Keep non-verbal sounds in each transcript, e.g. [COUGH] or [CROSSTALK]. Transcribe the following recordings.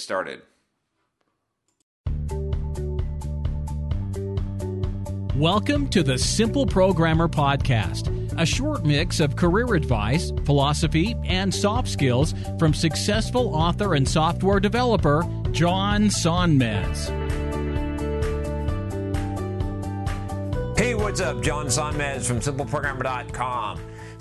started. Welcome to the Simple Programmer Podcast, a short mix of career advice, philosophy, and soft skills from successful author and software developer John Sonmez. Hey, what's up? John Sonmez from SimpleProgrammer.com.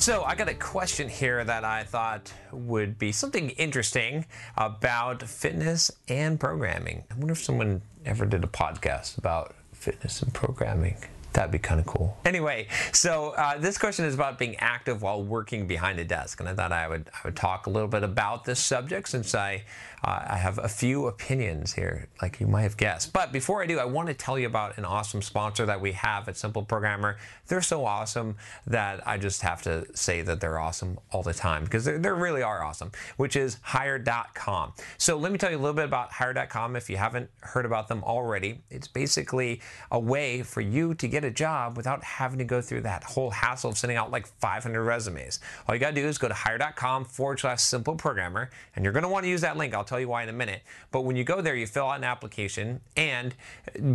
So, I got a question here that I thought would be something interesting about fitness and programming. I wonder if someone ever did a podcast about fitness and programming. That'd be kind of cool. Anyway, so uh, this question is about being active while working behind a desk, and I thought I would I would talk a little bit about this subject since I uh, I have a few opinions here, like you might have guessed. But before I do, I want to tell you about an awesome sponsor that we have at Simple Programmer. They're so awesome that I just have to say that they're awesome all the time because they really are awesome, which is Hired.com. So let me tell you a little bit about Hired.com if you haven't heard about them already. It's basically a way for you to get a job without having to go through that whole hassle of sending out like 500 resumes. All you got to do is go to Hired.com forward slash simple programmer, and you're going to want to use that link. I'll tell you why in a minute. But when you go there, you fill out an application, and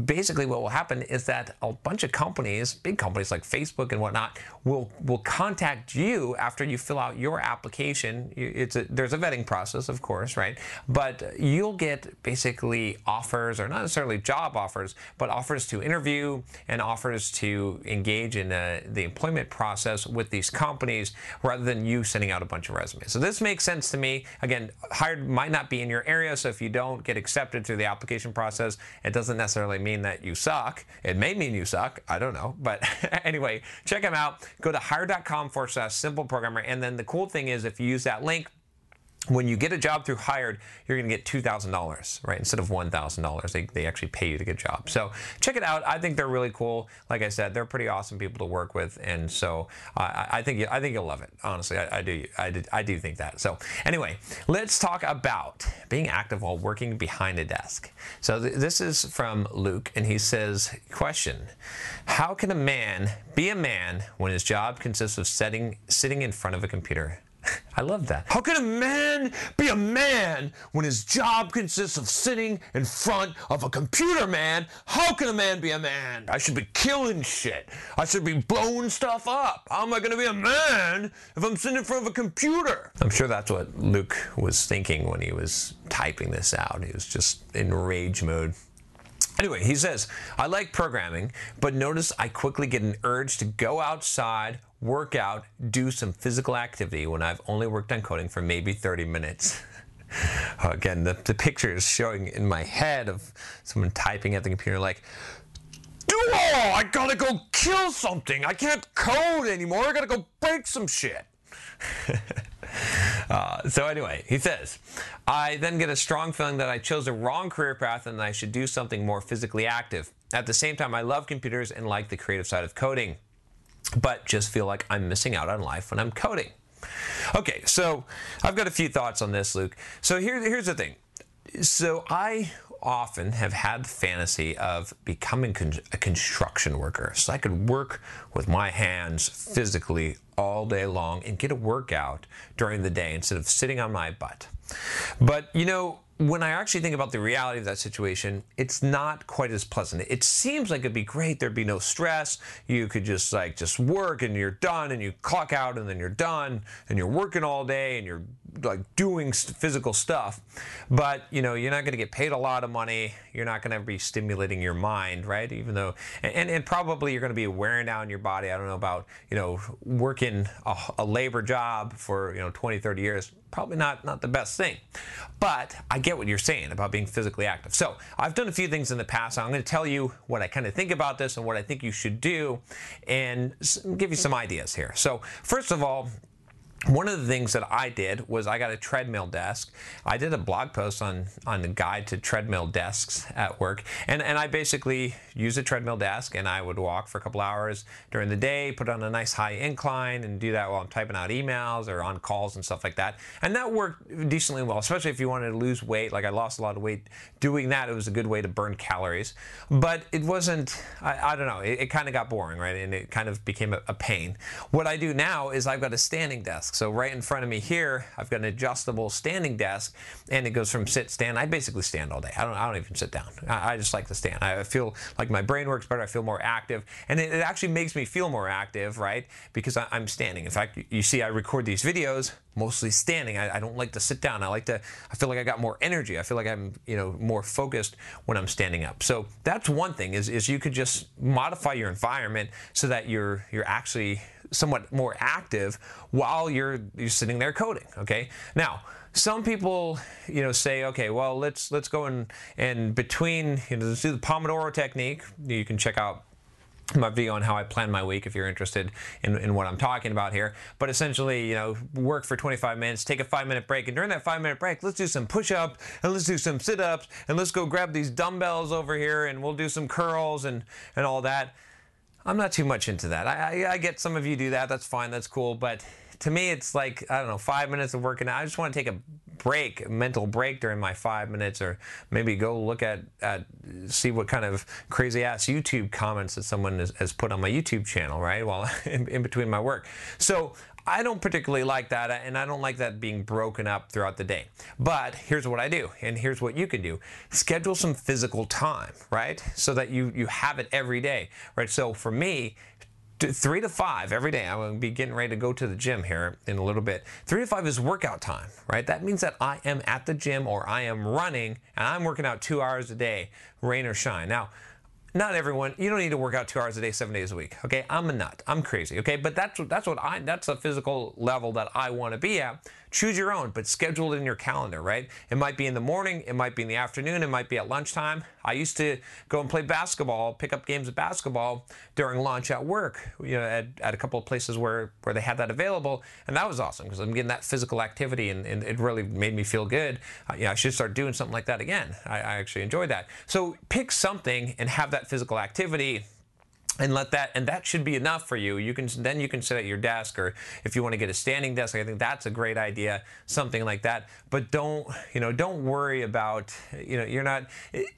basically what will happen is that a bunch of companies, big companies like Facebook and whatnot, will will contact you after you fill out your application. It's a, there's a vetting process, of course, right? But you'll get basically offers, or not necessarily job offers, but offers to interview and offers to engage in uh, the employment process with these companies rather than you sending out a bunch of resumes. So this makes sense to me. Again, hired might not be in your area, so if you don't get accepted through the application process, it doesn't necessarily mean that you suck. It may mean you suck. I don't know. But [LAUGHS] anyway, check them out. Go to hired.com forward slash simple programmer. And then the cool thing is if you use that link, when you get a job through hired, you're going to get $2,000, right? Instead of $1,000, they, they actually pay you to get a job. So check it out. I think they're really cool. Like I said, they're pretty awesome people to work with. And so uh, I, think, you, I think you'll love it. Honestly, I, I do. I, did, I do think that. So anyway, let's talk about being active while working behind a desk. So th- this is from Luke, and he says, question, how can a man be a man when his job consists of setting, sitting in front of a computer? [LAUGHS] I love that. How can a man be a man when his job consists of sitting in front of a computer, man? How can a man be a man? I should be killing shit. I should be blowing stuff up. How am I going to be a man if I'm sitting in front of a computer? I'm sure that's what Luke was thinking when he was typing this out. He was just in rage mode. Anyway, he says, I like programming, but notice I quickly get an urge to go outside, work out, do some physical activity when I've only worked on coding for maybe 30 minutes. [LAUGHS] Again, the, the picture is showing in my head of someone typing at the computer like, Oh, I gotta go kill something. I can't code anymore. I gotta go break some shit. [LAUGHS] uh, so anyway, he says, I then get a strong feeling that I chose the wrong career path and I should do something more physically active. At the same time, I love computers and like the creative side of coding, but just feel like I'm missing out on life when I'm coding. Okay, so I've got a few thoughts on this, Luke. So here, here's the thing. So I often have had the fantasy of becoming con- a construction worker so I could work with my hands physically all day long and get a workout during the day instead of sitting on my butt. But you know, when I actually think about the reality of that situation, it's not quite as pleasant. It seems like it'd be great. There'd be no stress. You could just like just work and you're done and you clock out and then you're done and you're working all day and you're like doing physical stuff. But you know, you're not going to get paid a lot of money. You're not going to be stimulating your mind, right? Even though, and, and probably you're going to be wearing down your body. I don't know about, you know, working a, a labor job for, you know, 20, 30 years probably not not the best thing. But I get what you're saying about being physically active. So I've done a few things in the past. I'm going to tell you what I kind of think about this and what I think you should do, and give you some ideas here. So first of all, one of the things that I did was I got a treadmill desk. I did a blog post on on the guide to treadmill desks at work, and and I basically use a treadmill desk and I would walk for a couple hours during the day, put on a nice high incline, and do that while I'm typing out emails or on calls and stuff like that. And that worked decently well, especially if you wanted to lose weight. Like I lost a lot of weight doing that. It was a good way to burn calories, but it wasn't. I, I don't know. It, it kind of got boring, right? And it kind of became a, a pain. What I do now is I've got a standing desk. So right in front of me here, I've got an adjustable standing desk, and it goes from sit stand. I basically stand all day. I don't. I don't even sit down. I, I just like to stand. I feel like my brain works better. I feel more active, and it, it actually makes me feel more active, right? Because I, am standing. In fact, you see, I record these videos mostly standing. I, I don't like to sit down. I like to. I feel like I got more energy. I feel like I'm, you know, more focused when I'm standing up. So that's one thing. Is is you could just modify your environment so that you're you're actually somewhat more active while you're you're sitting there coding. Okay, now some people you know say okay well let's let's go and and between you know let's do the pomodoro technique you can check out my video on how I plan my week if you're interested in, in what I'm talking about here. But essentially, you know, work for 25 minutes, take a five minute break, and during that five minute break, let's do some push up and let's do some sit ups and let's go grab these dumbbells over here and we'll do some curls and, and all that. I'm not too much into that. I, I, I, get some of you do that. That's fine. That's cool. But to me, it's like, I don't know, five minutes of working out. I just want to take a break, mental break during my five minutes, or maybe go look at, at see what kind of crazy ass YouTube comments that someone has, has put on my YouTube channel, right? While [LAUGHS] in, in between my work. So I don't particularly like that, uh, and I don't like that being broken up throughout the day. But here's what I do, and here's what you can do: schedule some physical time, right, so that you you have it every day, right? So for me, three to five every day. I'm going to be getting ready to go to the gym here in a little bit. Three to five is workout time, right? That means that I am at the gym or I am running and I'm working out two hours a day, rain or shine. Now, not everyone. You don't need to work out two hours a day, seven days a week. Okay, I'm a nut. I'm crazy. Okay, but that's that's what I that's a physical level that I want to be at. Choose your own, but schedule it in your calendar, right? It might be in the morning, it might be in the afternoon, it might be at lunchtime. I used to go and play basketball, pick up games of basketball during lunch at work, you know, at, at a couple of places where, where they had that available. And that was awesome because I'm getting that physical activity and, and, it really made me feel good. Uh, you know, I should start doing something like that again. I, I actually enjoyed that. So pick something and have that physical activity and let that and that should be enough for you. You can then you can sit at your desk or if you want to get a standing desk i think that's a great idea something like that. But don't you know don't worry about you know you're not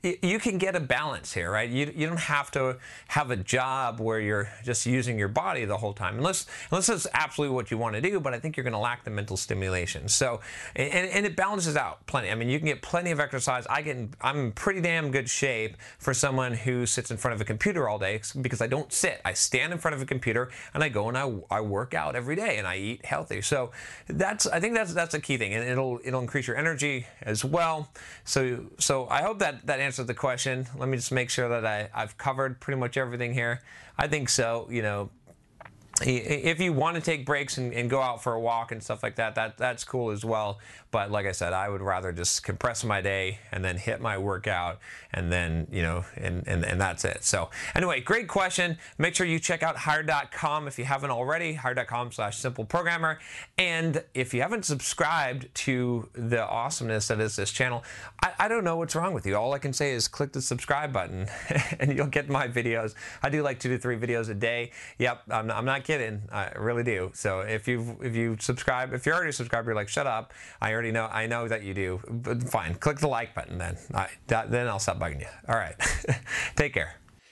you can get a balance here right? You, you don't have to have a job where you're just using your body the whole time unless unless that's absolutely what you want to do but i think you're going to lack the mental stimulation. So and, and it balances out plenty. I mean you can get plenty of exercise. I get i'm in pretty damn good shape for someone who sits in front of a computer all day because I don't sit. I stand in front of a computer and I go and I, I work out every day and I eat healthy. So that's I think that's that's a key thing, and it'll it'll increase your energy as well. So so I hope that that answers the question. Let me just make sure that I I've covered pretty much everything here. I think so. You know, if you want to take breaks and, and, go out for a walk and stuff like that, that that's cool as well. But like I said, I would rather just compress my day and then hit my workout and then, you know, and, and, and that's it. So anyway, great question. Make sure you check out hired.com if you haven't already, hired.com slash simple programmer. And if you haven't subscribed to the awesomeness that is this channel, I, I don't know what's wrong with you. All I can say is click the subscribe button [LAUGHS] and you'll get my videos. I do like two to three videos a day. Yep, I'm, I'm not kidding. I really do. So if you if you subscribe, if you're already subscribed, you're like, shut up. I already know. I know that you do. But fine, click the like button then. I, that, then I'll stop bugging you. All right. [LAUGHS] Take care.